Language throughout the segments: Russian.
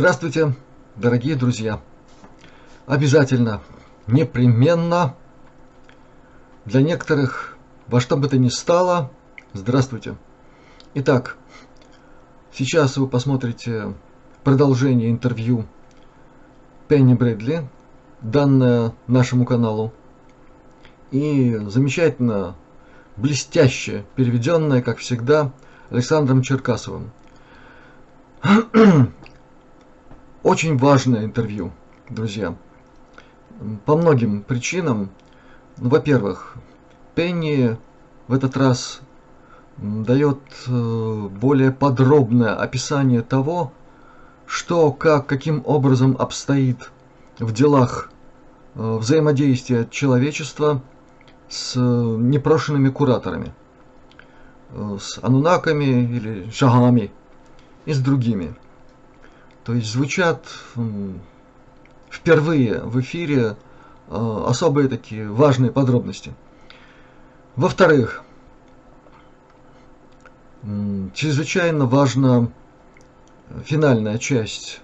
Здравствуйте, дорогие друзья! Обязательно, непременно, для некоторых, во что бы то ни стало, здравствуйте! Итак, сейчас вы посмотрите продолжение интервью Пенни Брэдли, данное нашему каналу, и замечательно, блестяще переведенное, как всегда, Александром Черкасовым. Очень важное интервью, друзья. По многим причинам. Ну, во-первых, Пенни в этот раз дает э, более подробное описание того, что, как, каким образом обстоит в делах э, взаимодействия человечества с непрошенными кураторами, э, с анунаками или шагами и с другими. То есть звучат впервые в эфире э, особые такие важные подробности. Во-вторых, чрезвычайно важна финальная часть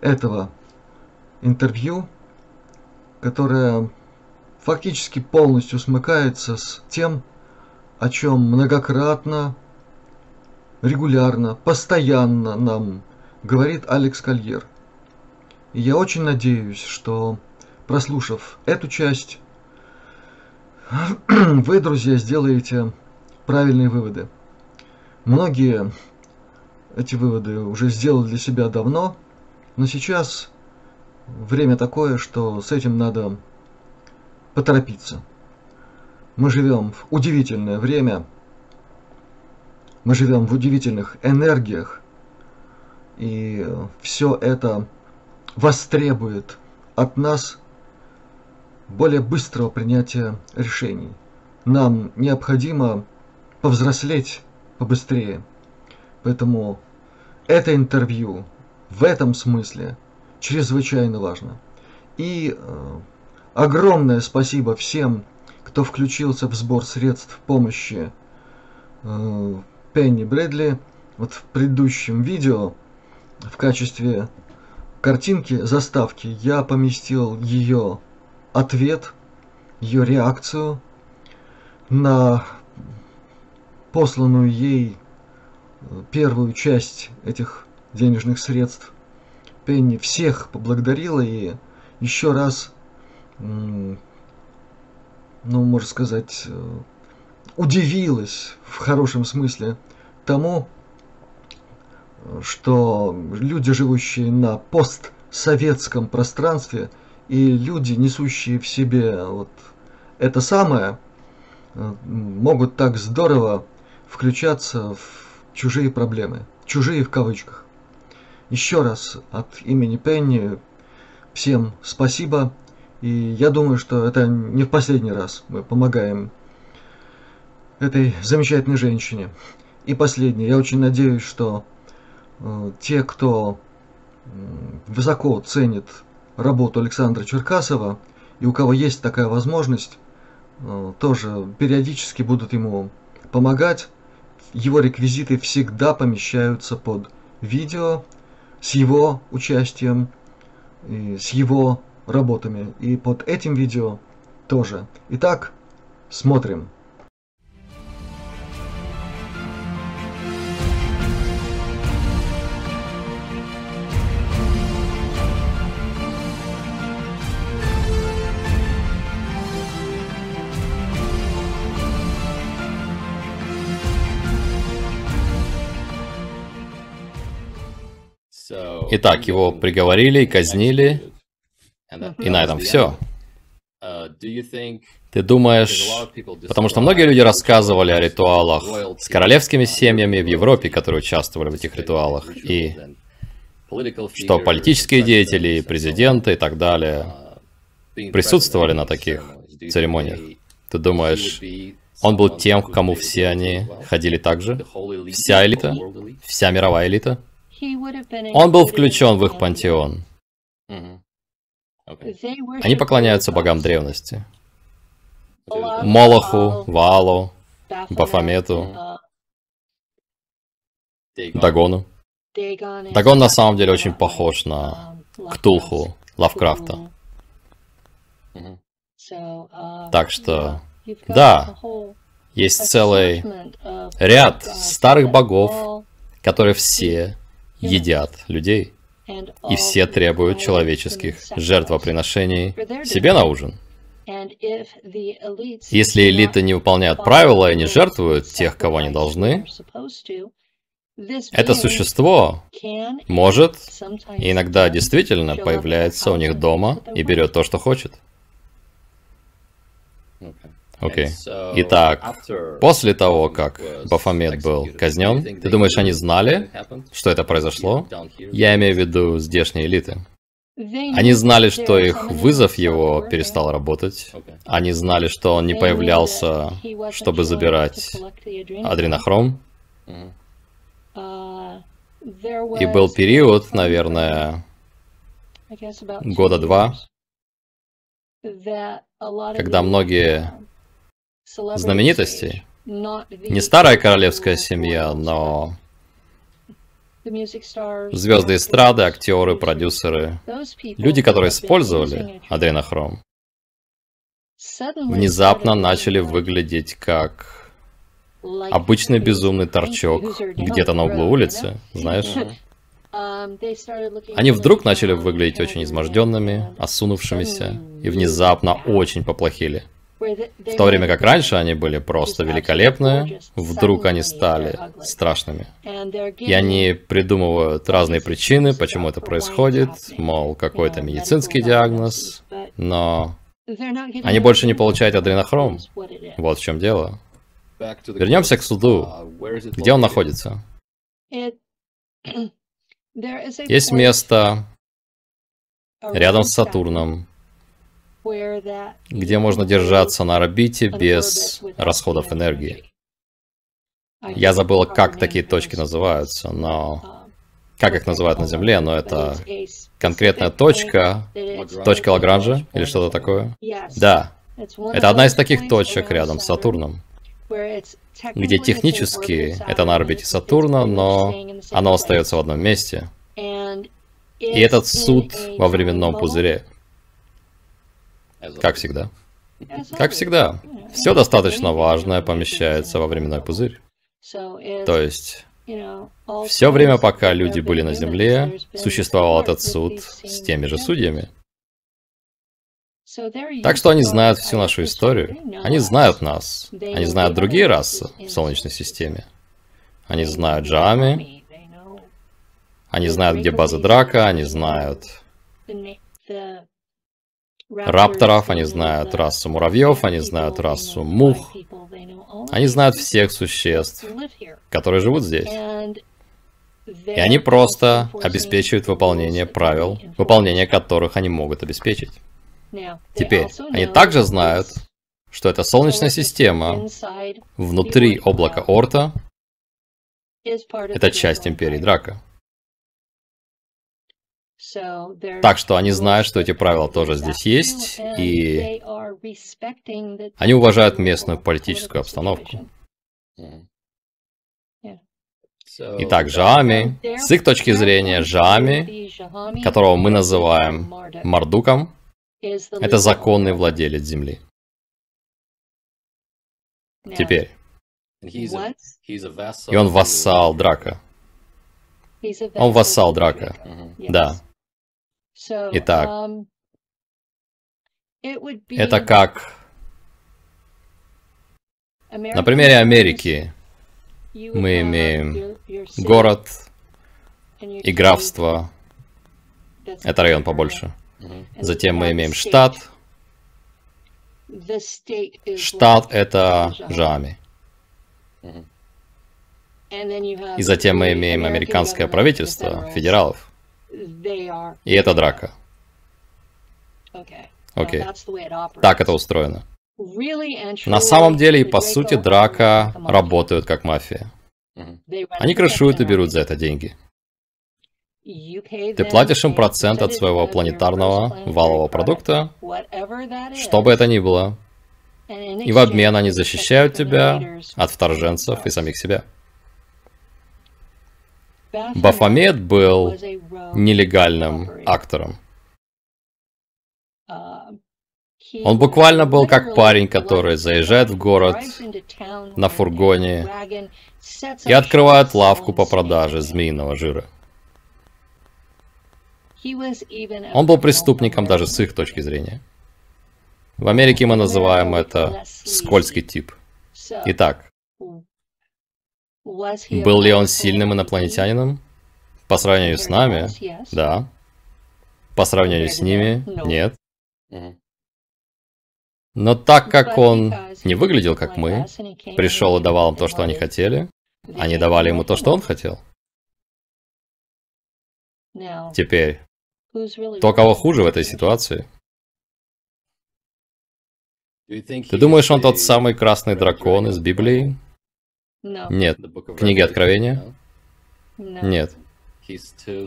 этого интервью, которая фактически полностью смыкается с тем, о чем многократно, регулярно, постоянно нам говорит Алекс Кольер. И я очень надеюсь, что прослушав эту часть, вы, друзья, сделаете правильные выводы. Многие эти выводы уже сделали для себя давно, но сейчас время такое, что с этим надо поторопиться. Мы живем в удивительное время, мы живем в удивительных энергиях, и все это востребует от нас более быстрого принятия решений. Нам необходимо повзрослеть побыстрее. Поэтому это интервью в этом смысле чрезвычайно важно. И э, огромное спасибо всем, кто включился в сбор средств помощи э, Пенни Брэдли. Вот в предыдущем видео в качестве картинки заставки я поместил ее ответ, ее реакцию на посланную ей э, первую часть этих денежных средств. Пенни всех поблагодарила и еще раз, ну, можно сказать, э, удивилась в хорошем смысле тому, что люди, живущие на постсоветском пространстве, и люди, несущие в себе вот это самое, э, могут так здорово включаться в чужие проблемы. Чужие в кавычках. Еще раз от имени Пенни всем спасибо. И я думаю, что это не в последний раз мы помогаем этой замечательной женщине. И последнее. Я очень надеюсь, что те, кто высоко ценит работу Александра Черкасова, и у кого есть такая возможность, э, тоже периодически будут ему помогать. Его реквизиты всегда помещаются под видео с его участием, с его работами. И под этим видео тоже. Итак, смотрим. Итак, его приговорили и казнили, и на этом все. Ты думаешь, потому что многие люди рассказывали о ритуалах с королевскими семьями в Европе, которые участвовали в этих ритуалах, и что политические деятели, президенты и так далее присутствовали на таких церемониях. Ты думаешь, он был тем, к кому все они ходили так же? Вся элита? Вся мировая элита? Он был включен в их пантеон. Они поклоняются богам древности. Молоху, Ваалу, Бафомету, Дагону. Дагон на самом деле очень похож на Ктулху Лавкрафта. Так что, да, есть целый ряд старых богов, которые все едят людей. И все требуют человеческих жертвоприношений себе на ужин. Если элиты не выполняют правила и не жертвуют тех, кого они должны, это существо может иногда действительно появляется у них дома и берет то, что хочет. Окей. Okay. Итак, после того, как Бафомет был казнен, ты думаешь, они знали, что это произошло? Я имею в виду здешние элиты. Они знали, что их вызов его перестал работать. Они знали, что он не появлялся, чтобы забирать адренохром. И был период, наверное, года два, когда многие знаменитости, не старая королевская семья, но звезды эстрады, актеры, продюсеры, люди, которые использовали адренохром, внезапно начали выглядеть как обычный безумный торчок где-то на углу улицы, знаешь? Они вдруг начали выглядеть очень изможденными, осунувшимися, и внезапно очень поплохели. В то время как раньше они были просто великолепные, вдруг они стали страшными. И они придумывают разные причины, почему это происходит, мол, какой-то медицинский диагноз, но они больше не получают адренохром. Вот в чем дело. Вернемся к суду. Где он находится? Есть место рядом с Сатурном, где можно держаться на орбите без расходов энергии. Я забыла, как такие точки называются, но... Как их называют на Земле, но это конкретная точка, точка Лагранжа или что-то такое. Да, это одна из таких точек рядом с Сатурном, где технически это на орбите Сатурна, но оно остается в одном месте. И этот суд во временном пузыре. Как всегда. Как всегда. Все достаточно важное помещается во временной пузырь. То есть, все время, пока люди были на Земле, существовал этот суд с теми же судьями. Так что они знают всю нашу историю. Они знают нас. Они знают другие расы в Солнечной системе. Они знают Джами. Они знают, где база Драка. Они знают рапторов, они знают расу муравьев, они знают расу мух. Они знают всех существ, которые живут здесь. И они просто обеспечивают выполнение правил, выполнение которых они могут обеспечить. Теперь, они также знают, что эта Солнечная система внутри облака Орта — это часть Империи Драка. Так что они знают, что эти правила тоже здесь есть, и они уважают местную политическую обстановку. Итак, Жами, с их точки зрения, Жами, которого мы называем Мардуком, это законный владелец земли. Теперь. И он вассал Драка. Он вассал Драка. Да. Итак, um, это как на примере Америки мы имеем город и графство. Это район побольше. Затем мы имеем штат. Штат это Жами. И затем мы имеем американское правительство, федералов. И это драка. Окей. Okay. Так это устроено. На самом деле и по сути драка работают как мафия. Они крышуют и берут за это деньги. Ты платишь им процент от своего планетарного валового продукта, что бы это ни было. И в обмен они защищают тебя от вторженцев и самих себя. Бафомет был нелегальным актором. Он буквально был как парень, который заезжает в город на фургоне и открывает лавку по продаже змеиного жира. Он был преступником даже с их точки зрения. В Америке мы называем это скользкий тип. Итак, был ли он сильным инопланетянином? По сравнению с нами? Да. По сравнению с ними? Нет. Но так как он не выглядел как мы, пришел и давал им то, что они хотели, они давали ему то, что он хотел. Теперь, кто кого хуже в этой ситуации? Ты думаешь, он тот самый красный дракон из Библии? Нет. Книги Откровения? Нет.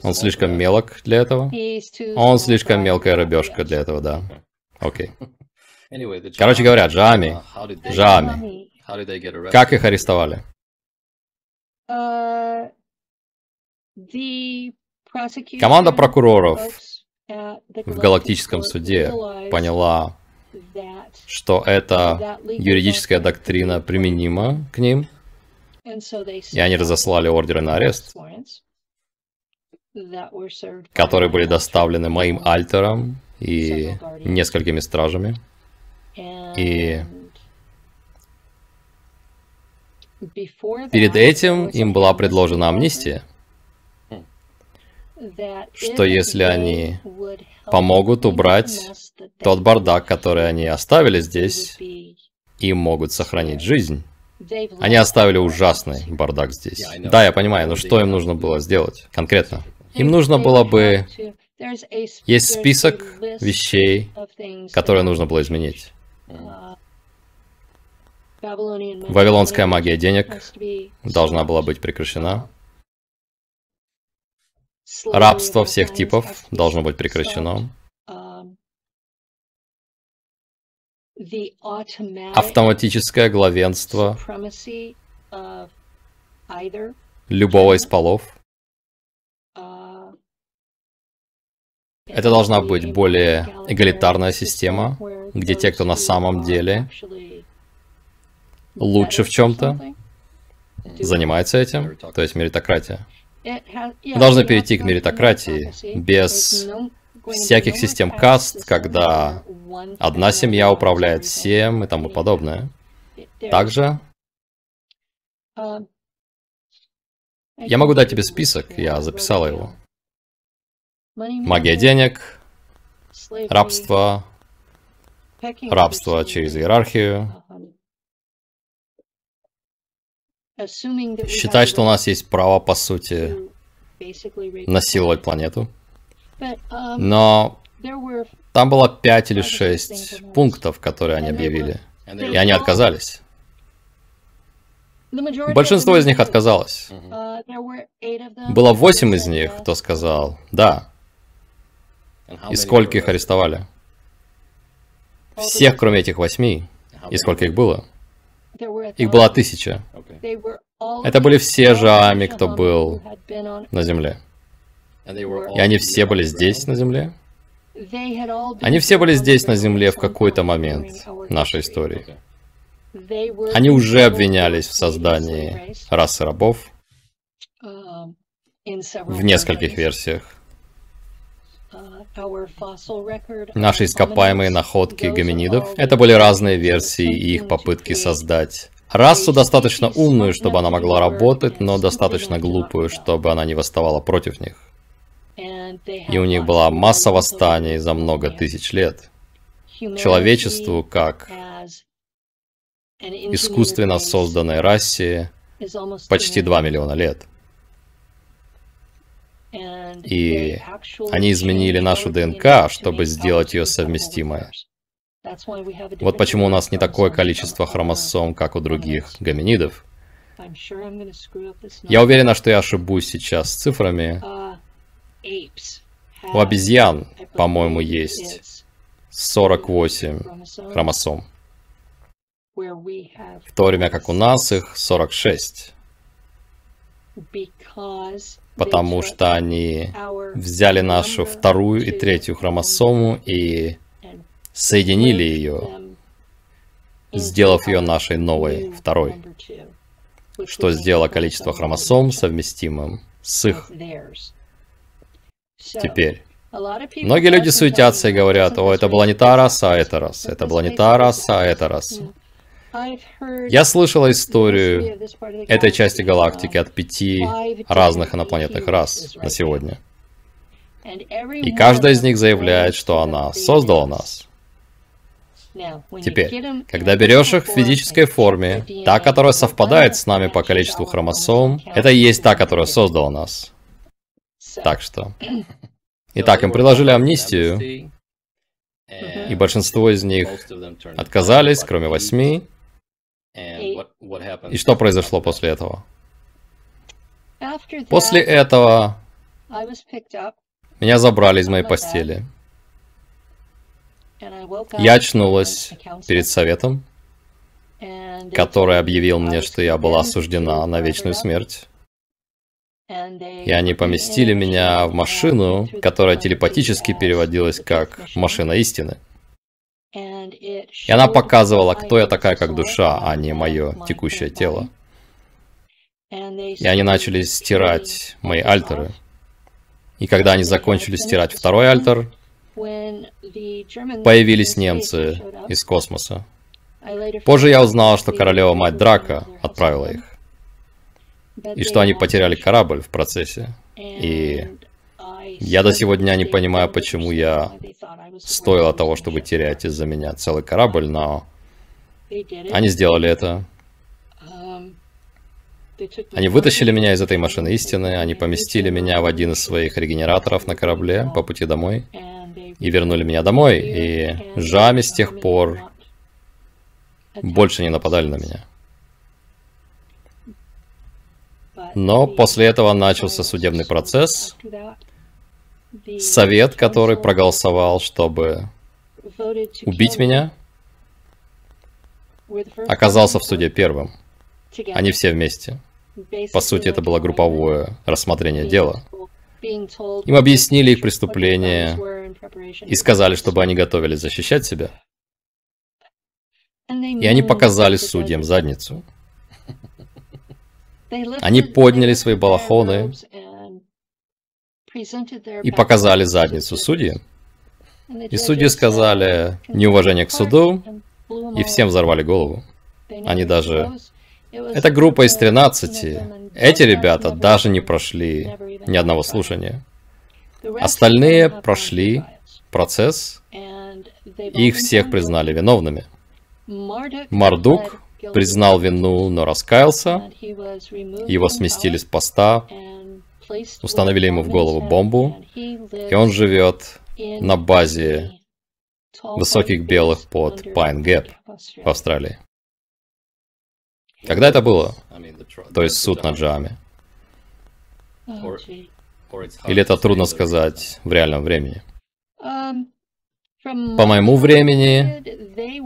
Он слишком мелок для этого? Он слишком мелкая рыбешка для этого, да. Окей. Короче говоря, Джами. Джами. Как их арестовали? Команда прокуроров в Галактическом суде поняла, что эта юридическая доктрина применима к ним, и они разослали ордеры на арест, которые были доставлены моим альтером и несколькими стражами. И перед этим им была предложена амнистия, что если они помогут убрать тот бардак, который они оставили здесь, им могут сохранить жизнь. Они оставили ужасный бардак здесь. Да, я понимаю, но что им нужно было сделать конкретно? Им нужно было бы... Есть список вещей, которые нужно было изменить. Вавилонская магия денег должна была быть прекращена. Рабство всех типов должно быть прекращено. Автоматическое главенство любого из полов. Это должна быть более эгалитарная система, где те, кто на самом деле лучше в чем-то, занимается этим, то есть меритократия. Мы должны перейти к меритократии без всяких систем каст, когда одна семья управляет всем и тому подобное. Также я могу дать тебе список, я записала его. Магия денег, рабство, рабство через иерархию, считать, что у нас есть право, по сути, насиловать планету. Но там было пять или шесть пунктов, которые они объявили, и они отказались. Большинство из них отказалось. Было восемь из них, кто сказал «да». И сколько их арестовали? Всех, кроме этих восьми. И сколько их было? Их была тысяча. Это были все жами, кто был на Земле. И они все были здесь, на Земле? Они все были здесь, на Земле, в какой-то момент нашей истории. Они уже обвинялись в создании расы рабов в нескольких версиях. Наши ископаемые находки гоминидов — это были разные версии и их попытки создать расу достаточно умную, чтобы она могла работать, но достаточно глупую, чтобы она не восставала против них. И у них была масса восстаний за много тысяч лет. Человечеству, как искусственно созданной расе, почти 2 миллиона лет. И они изменили нашу ДНК, чтобы сделать ее совместимой. Вот почему у нас не такое количество хромосом, как у других гоминидов. Я уверена, что я ошибусь сейчас с цифрами. У обезьян, по-моему, есть 48 хромосом. В то время как у нас их 46. потому что они взяли нашу вторую и третью хромосому и соединили ее, сделав ее нашей новой второй, что сделало количество хромосом совместимым с их. Теперь, многие люди суетятся и говорят, о, это была не та раса, а эта раса, это была не та раса, а эта раса. Я слышала историю этой части галактики от пяти разных инопланетных рас на сегодня. И каждая из них заявляет, что она создала нас. Теперь, когда берешь их в физической форме, та, которая совпадает с нами по количеству хромосом, это и есть та, которая создала нас. Так что... Итак, им предложили амнистию, и большинство из них отказались, кроме восьми. И что произошло после этого? После этого меня забрали из моей постели. Я очнулась перед советом, который объявил мне, что я была осуждена на вечную смерть. И они поместили меня в машину, которая телепатически переводилась как «машина истины». И она показывала, кто я такая как душа, а не мое текущее тело. И они начали стирать мои альтеры. И когда они закончили стирать второй альтер, появились немцы из космоса. Позже я узнал, что королева мать Драка отправила их. И что они потеряли корабль в процессе. И я до сегодня не понимаю, почему я стоило того, чтобы терять из-за меня целый корабль, но они сделали это. Они вытащили меня из этой машины истины, они поместили меня в один из своих регенераторов на корабле по пути домой и вернули меня домой, и жами с тех пор больше не нападали на меня. Но после этого начался судебный процесс, совет, который проголосовал, чтобы убить меня, оказался в суде первым. Они все вместе. По сути, это было групповое рассмотрение дела. Им объяснили их преступление и сказали, чтобы они готовились защищать себя. И они показали судьям задницу. Они подняли свои балахоны и показали задницу судьи. И судьи сказали неуважение к суду, и всем взорвали голову. Они даже... Это группа из 13. Эти ребята даже не прошли ни одного слушания. Остальные прошли процесс, и их всех признали виновными. Мардук признал вину, но раскаялся, его сместили с поста, установили ему в голову бомбу, и он живет на базе высоких белых под Pine Gap в Австралии. Когда это было? То есть суд над Джами. Или это трудно сказать в реальном времени? По моему времени,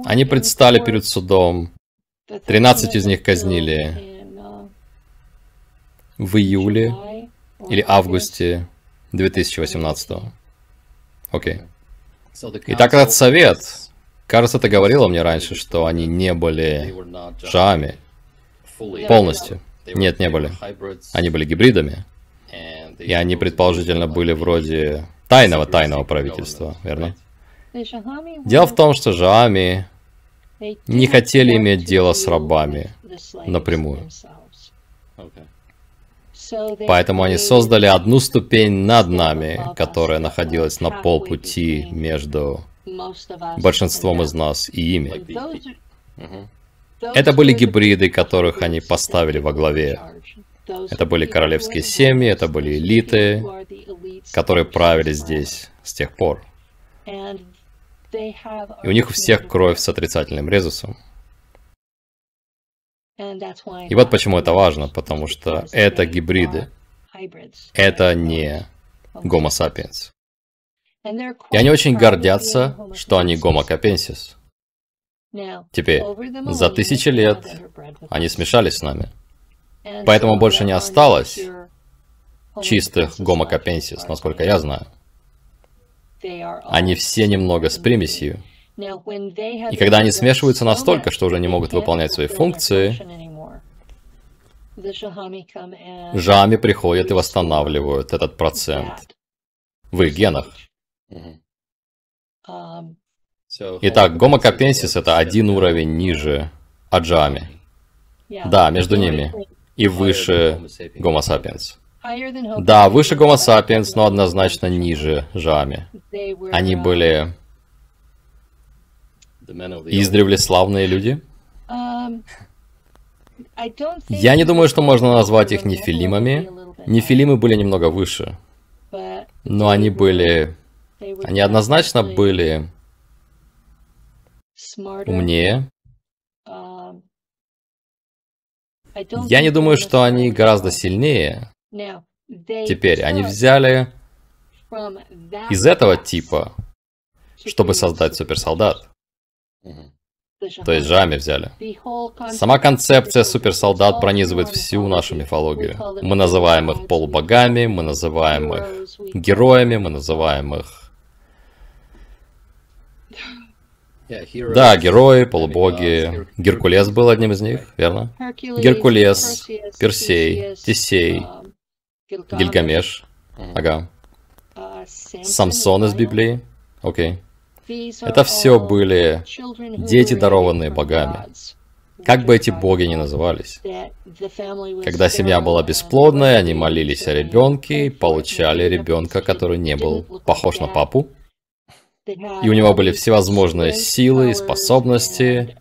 они предстали перед судом. 13 из них казнили в июле или августе 2018. Окей. Итак, этот совет, кажется, ты говорила мне раньше, что они не были жами полностью. Нет, не были. Они были гибридами. И они, предположительно, были вроде тайного-тайного правительства, верно? Дело в том, что Жами не хотели иметь дело с рабами напрямую. Поэтому они создали одну ступень над нами, которая находилась на полпути между большинством из нас и ими. Это были гибриды, которых они поставили во главе. Это были королевские семьи, это были элиты, которые правили здесь с тех пор. И у них у всех кровь с отрицательным резусом. И вот почему это важно, потому что это гибриды. Это не Homo sapiens. И они очень гордятся, что они Homo capensis. Теперь, за тысячи лет они смешались с нами. Поэтому больше не осталось чистых гомокопенсис, насколько я знаю. Они все немного с примесью. И когда они смешиваются настолько, что уже не могут выполнять свои функции, жами приходят и восстанавливают этот процент в их генах. Итак, гомокопенсис это один уровень ниже аджами. Да, между ними. И выше гомо сапиенс. Да, выше гомо сапиенс, но однозначно ниже жами. Они были издревле славные люди. Я не думаю, что можно назвать их нефилимами. Нефилимы были немного выше. Но они были... Они однозначно были умнее. Я не думаю, что они гораздо сильнее. Теперь они взяли из этого типа, чтобы создать суперсолдат. То есть Жами взяли. Сама концепция суперсолдат пронизывает всю нашу мифологию. Мы называем их полубогами, мы называем их героями, мы называем их... Да, герои, полубоги. Геркулес был одним из них, верно? Геркулес, Персей, Тесей, Гильгамеш. Ага. Самсон из Библии. Окей. Это все были дети, дарованные богами. Как бы эти боги ни назывались. Когда семья была бесплодной, они молились о ребенке и получали ребенка, который не был похож на папу. И у него были всевозможные силы и способности.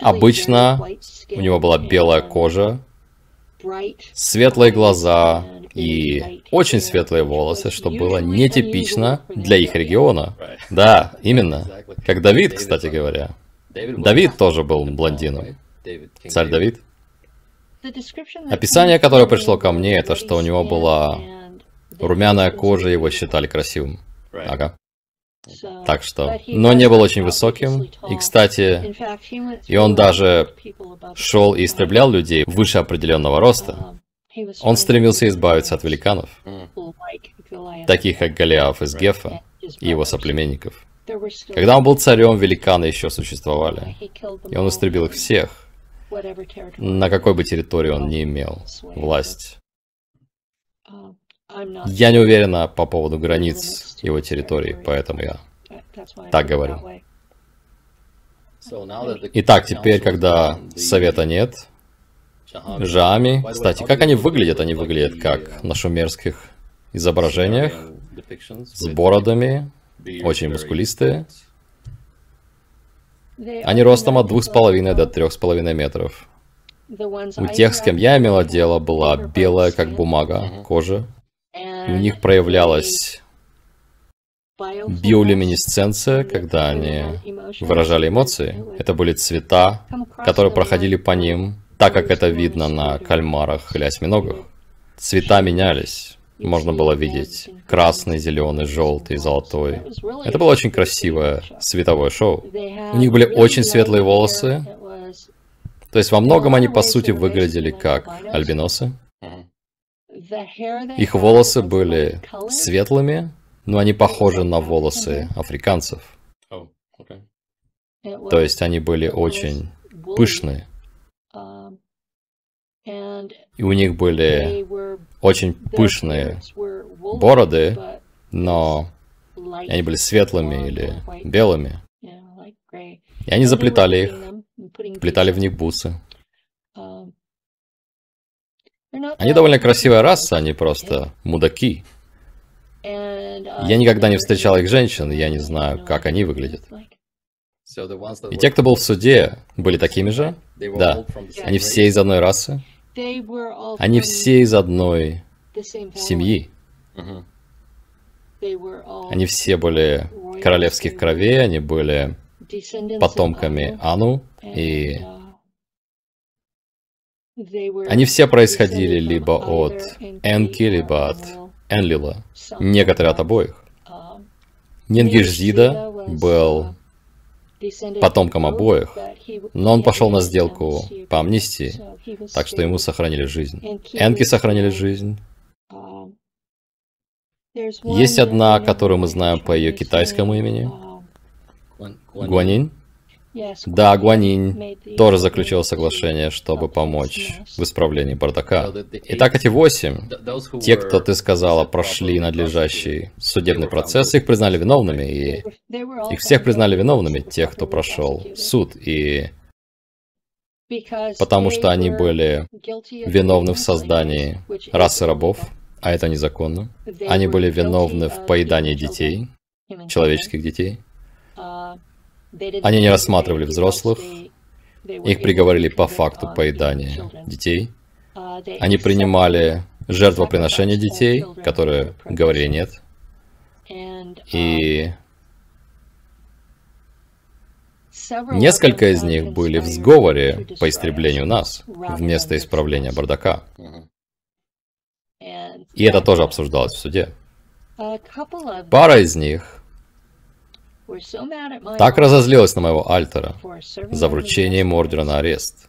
Обычно у него была белая кожа, светлые глаза и очень светлые волосы, что было нетипично для их региона. Да, именно. Как Давид, кстати говоря. Давид тоже был блондином. Царь Давид. Описание, которое пришло ко мне, это что у него была румяная кожа, его считали красивым. Ага. Так что, но не был очень высоким. И, кстати, и он даже шел и истреблял людей выше определенного роста. Он стремился избавиться от великанов, таких как Голиаф из Гефа и его соплеменников. Когда он был царем, великаны еще существовали, и он истребил их всех, на какой бы территории он не имел власть. Я не уверена по поводу границ его территории, поэтому я так говорю. Итак, теперь, когда совета нет, Жами, кстати, как они выглядят? Они выглядят как на шумерских изображениях, с бородами, очень мускулистые. Они ростом от двух с половиной до трех с половиной метров. У тех, с кем я имела дело, была белая, как бумага, кожа, и у них проявлялась биолюминесценция, когда они выражали эмоции. Это были цвета, которые проходили по ним, так как это видно на кальмарах или осьминогах. Цвета менялись. Можно было видеть красный, зеленый, желтый, золотой. Это было очень красивое световое шоу. У них были очень светлые волосы. То есть во многом они по сути выглядели как альбиносы. Их волосы были светлыми, но они похожи на волосы африканцев. То есть они были очень пышные. И у них были очень пышные бороды, но они были светлыми или белыми. И они заплетали их, плетали в них бусы. Они довольно красивая раса, они просто мудаки. Я никогда не встречал их женщин, я не знаю, как они выглядят. И те, кто был в суде, были такими же? Да. Они все из одной расы? Они все из одной семьи. Они все были королевских кровей, они были потомками Ану, и они все происходили либо от Энки, либо от Энлила, некоторые от обоих. Ненгишзида был потомком обоих, но он пошел на сделку по амнистии, так что ему сохранили жизнь. Энки сохранили жизнь, Есть одна, которую мы знаем по ее китайскому имени. Гуанинь? Да, Гуанинь тоже заключил соглашение, чтобы помочь в исправлении бардака. Итак, эти восемь, те, кто ты сказала, прошли надлежащий судебный процесс, их признали виновными, и их всех признали виновными, тех, кто прошел суд, и потому что они были виновны в создании расы рабов, а это незаконно. Они были виновны в поедании детей, человеческих детей. Они не рассматривали взрослых, их приговорили по факту поедания детей. Они принимали жертвоприношение детей, которые говорили нет. И несколько из них были в сговоре по истреблению нас, вместо исправления бардака. И это тоже обсуждалось в суде. Пара из них так разозлилась на моего Альтера за вручение им ордера на арест,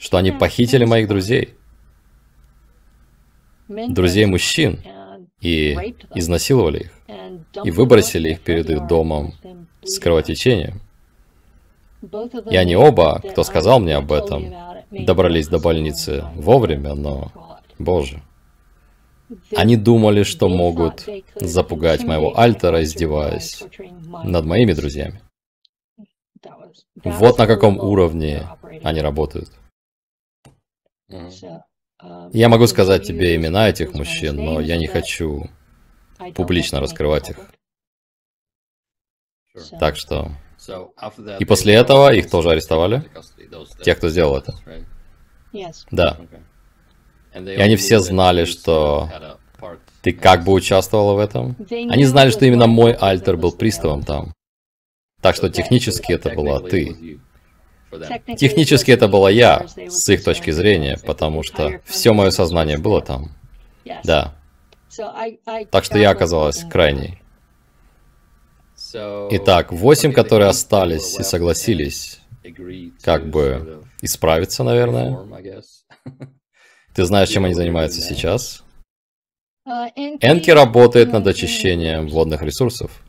что они похитили моих друзей, друзей мужчин, и изнасиловали их, и выбросили их перед их домом с кровотечением. И они оба, кто сказал мне об этом, добрались до больницы вовремя, но, боже, они думали, что могут запугать моего Альтера, издеваясь над моими друзьями. Вот на каком уровне они работают. Я могу сказать тебе имена этих мужчин, но я не хочу публично раскрывать их. Так что... И после этого их тоже арестовали? Тех, кто сделал это? Да. И они все знали, что ты как бы участвовала в этом. Они знали, что именно мой альтер был приставом там. Так что технически это была ты. Технически это была я, с их точки зрения, потому что все мое сознание было там. Да. Так что я оказалась крайней. Итак, восемь, которые остались и согласились, как бы исправиться, наверное. Ты знаешь, чем они занимаются сейчас? Энки работает над очищением водных ресурсов.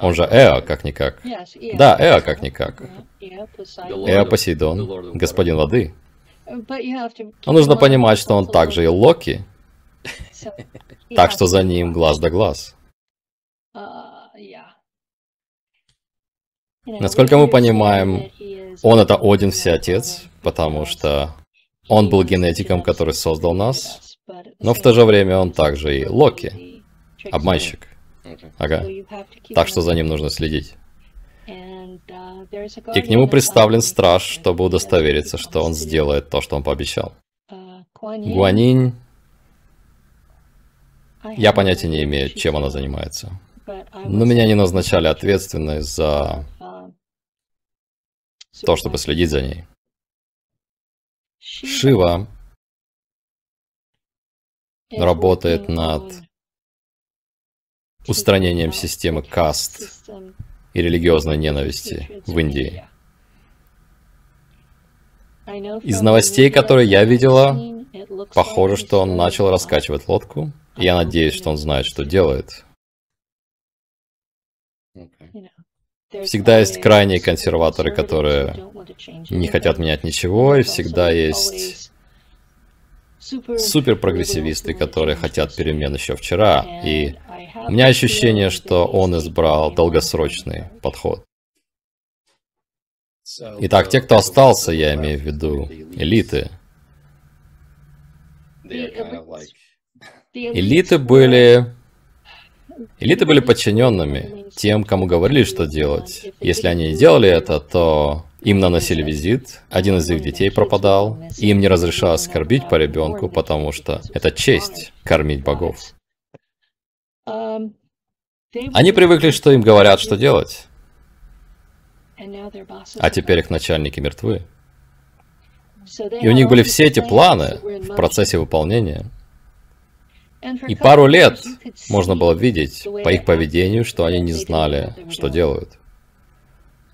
Он же Эо, как-никак. Да, Эо, как-никак. Эо Посейдон, господин воды. Но нужно понимать, что он также и Локи. Так что за ним глаз да глаз. Насколько мы понимаем, он это Один Всеотец, потому что он был генетиком, который создал нас, но в то же время он также и Локи, обманщик. Ага. Так что за ним нужно следить. И к нему представлен страж, чтобы удостовериться, что он сделает то, что он пообещал. Гуанинь... Я понятия не имею, чем она занимается. Но меня не назначали ответственной за то, чтобы следить за ней. Шива работает над устранением системы каст и религиозной ненависти в Индии. Из новостей, которые я видела, похоже, что он начал раскачивать лодку. Я надеюсь, что он знает, что делает. Всегда есть крайние консерваторы, которые не хотят менять ничего, и всегда есть супер прогрессивисты, которые хотят перемен еще вчера. И у меня ощущение, что он избрал долгосрочный подход. Итак, те, кто остался, я имею в виду элиты. Элиты были Элиты были подчиненными тем, кому говорили, что делать. Если они не делали это, то им наносили визит, один из их детей пропадал, и им не разрешалось скорбить по ребенку, потому что это честь кормить богов. Они привыкли, что им говорят, что делать. А теперь их начальники мертвы. И у них были все эти планы в процессе выполнения. И пару лет можно было видеть по их поведению, что они не знали, что делают.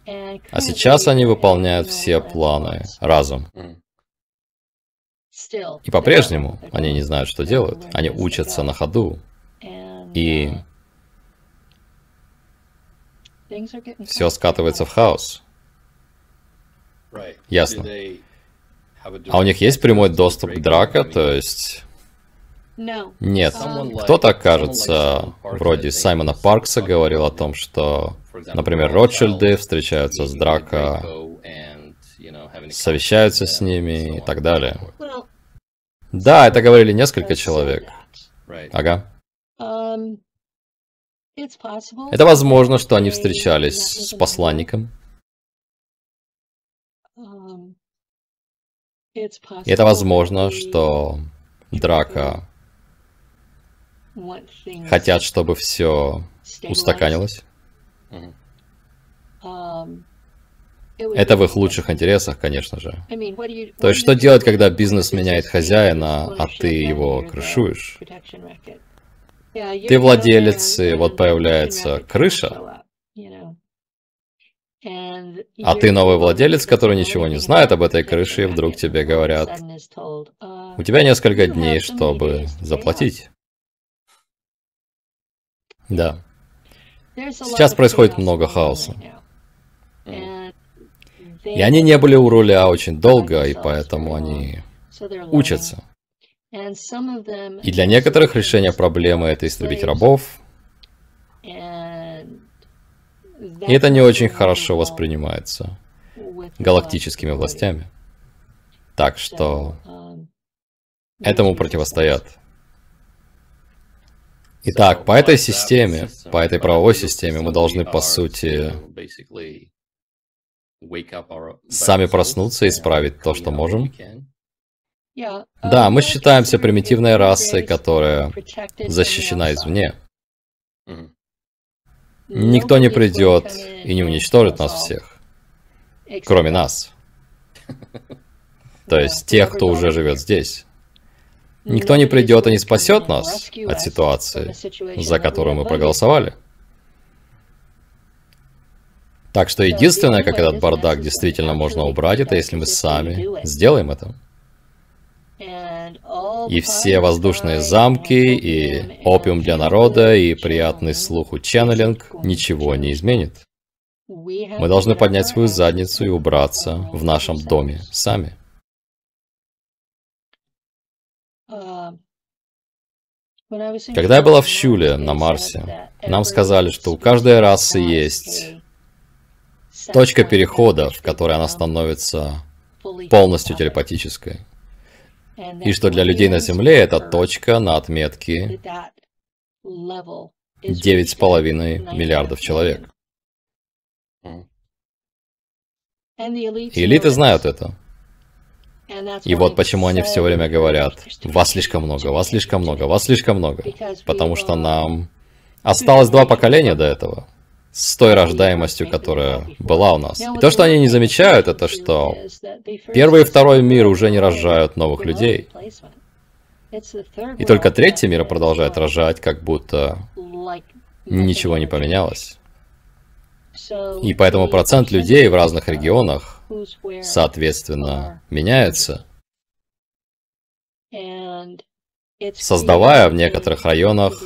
А сейчас они выполняют все планы разом. И по-прежнему они не знают, что делают. Они учатся на ходу. И все скатывается в хаос. Ясно. А у них есть прямой доступ к драка, то есть... Нет. Кто-то, кажется, вроде Саймона Паркса говорил о том, что, например, Ротшильды встречаются с Драка, совещаются с ними и так далее. Да, это говорили несколько человек. Ага. Это возможно, что они встречались с посланником. И это возможно, что Драка хотят, чтобы все устаканилось. Это в их лучших интересах, конечно же. То есть, что делать, когда бизнес меняет хозяина, а ты его крышуешь? Ты владелец, и вот появляется крыша, а ты новый владелец, который ничего не знает об этой крыше, и вдруг тебе говорят, у тебя несколько дней, чтобы заплатить. Да. Сейчас происходит много хаоса. И они не были у руля очень долго, и поэтому они учатся. И для некоторых решение проблемы это истребить рабов. И это не очень хорошо воспринимается галактическими властями. Так что этому противостоят. Итак, по этой системе, по этой правовой системе мы должны, по сути, сами проснуться и исправить то, что можем. Да, мы считаемся примитивной расой, которая защищена извне. Никто не придет и не уничтожит нас всех, кроме нас. То есть тех, кто уже живет здесь. Никто не придет и не спасет нас от ситуации, за которую мы проголосовали. Так что единственное, как этот бардак действительно можно убрать, это если мы сами сделаем это. И все воздушные замки, и опиум для народа, и приятный слуху ченнелинг ничего не изменит. Мы должны поднять свою задницу и убраться в нашем доме сами. Когда я была в Щуле на Марсе, нам сказали, что у каждой расы есть точка перехода, в которой она становится полностью телепатической. И что для людей на Земле эта точка на отметке 9,5 миллиардов человек. Элиты знают это. И вот почему они все время говорят, вас слишком много, вас слишком много, вас слишком много. Потому что нам осталось два поколения до этого с той рождаемостью, которая была у нас. И то, что они не замечают, это что первый и второй мир уже не рожают новых людей. И только третий мир продолжает рожать, как будто ничего не поменялось. И поэтому процент людей в разных регионах, соответственно, меняется, создавая в некоторых районах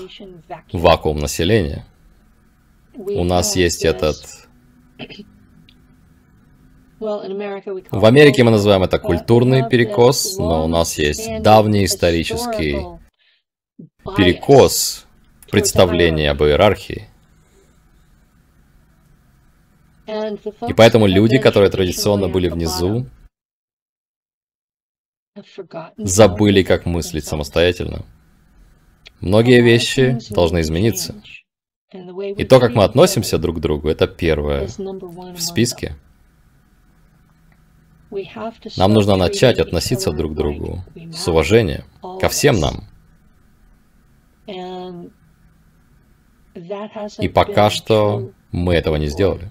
вакуум населения. У нас есть этот... В Америке мы называем это культурный перекос, но у нас есть давний исторический перекос представления об иерархии. И поэтому люди, которые традиционно были внизу, забыли, как мыслить самостоятельно. Многие вещи должны измениться. И то, как мы относимся друг к другу, это первое в списке. Нам нужно начать относиться друг к другу с уважением, ко всем нам. И пока что мы этого не сделали.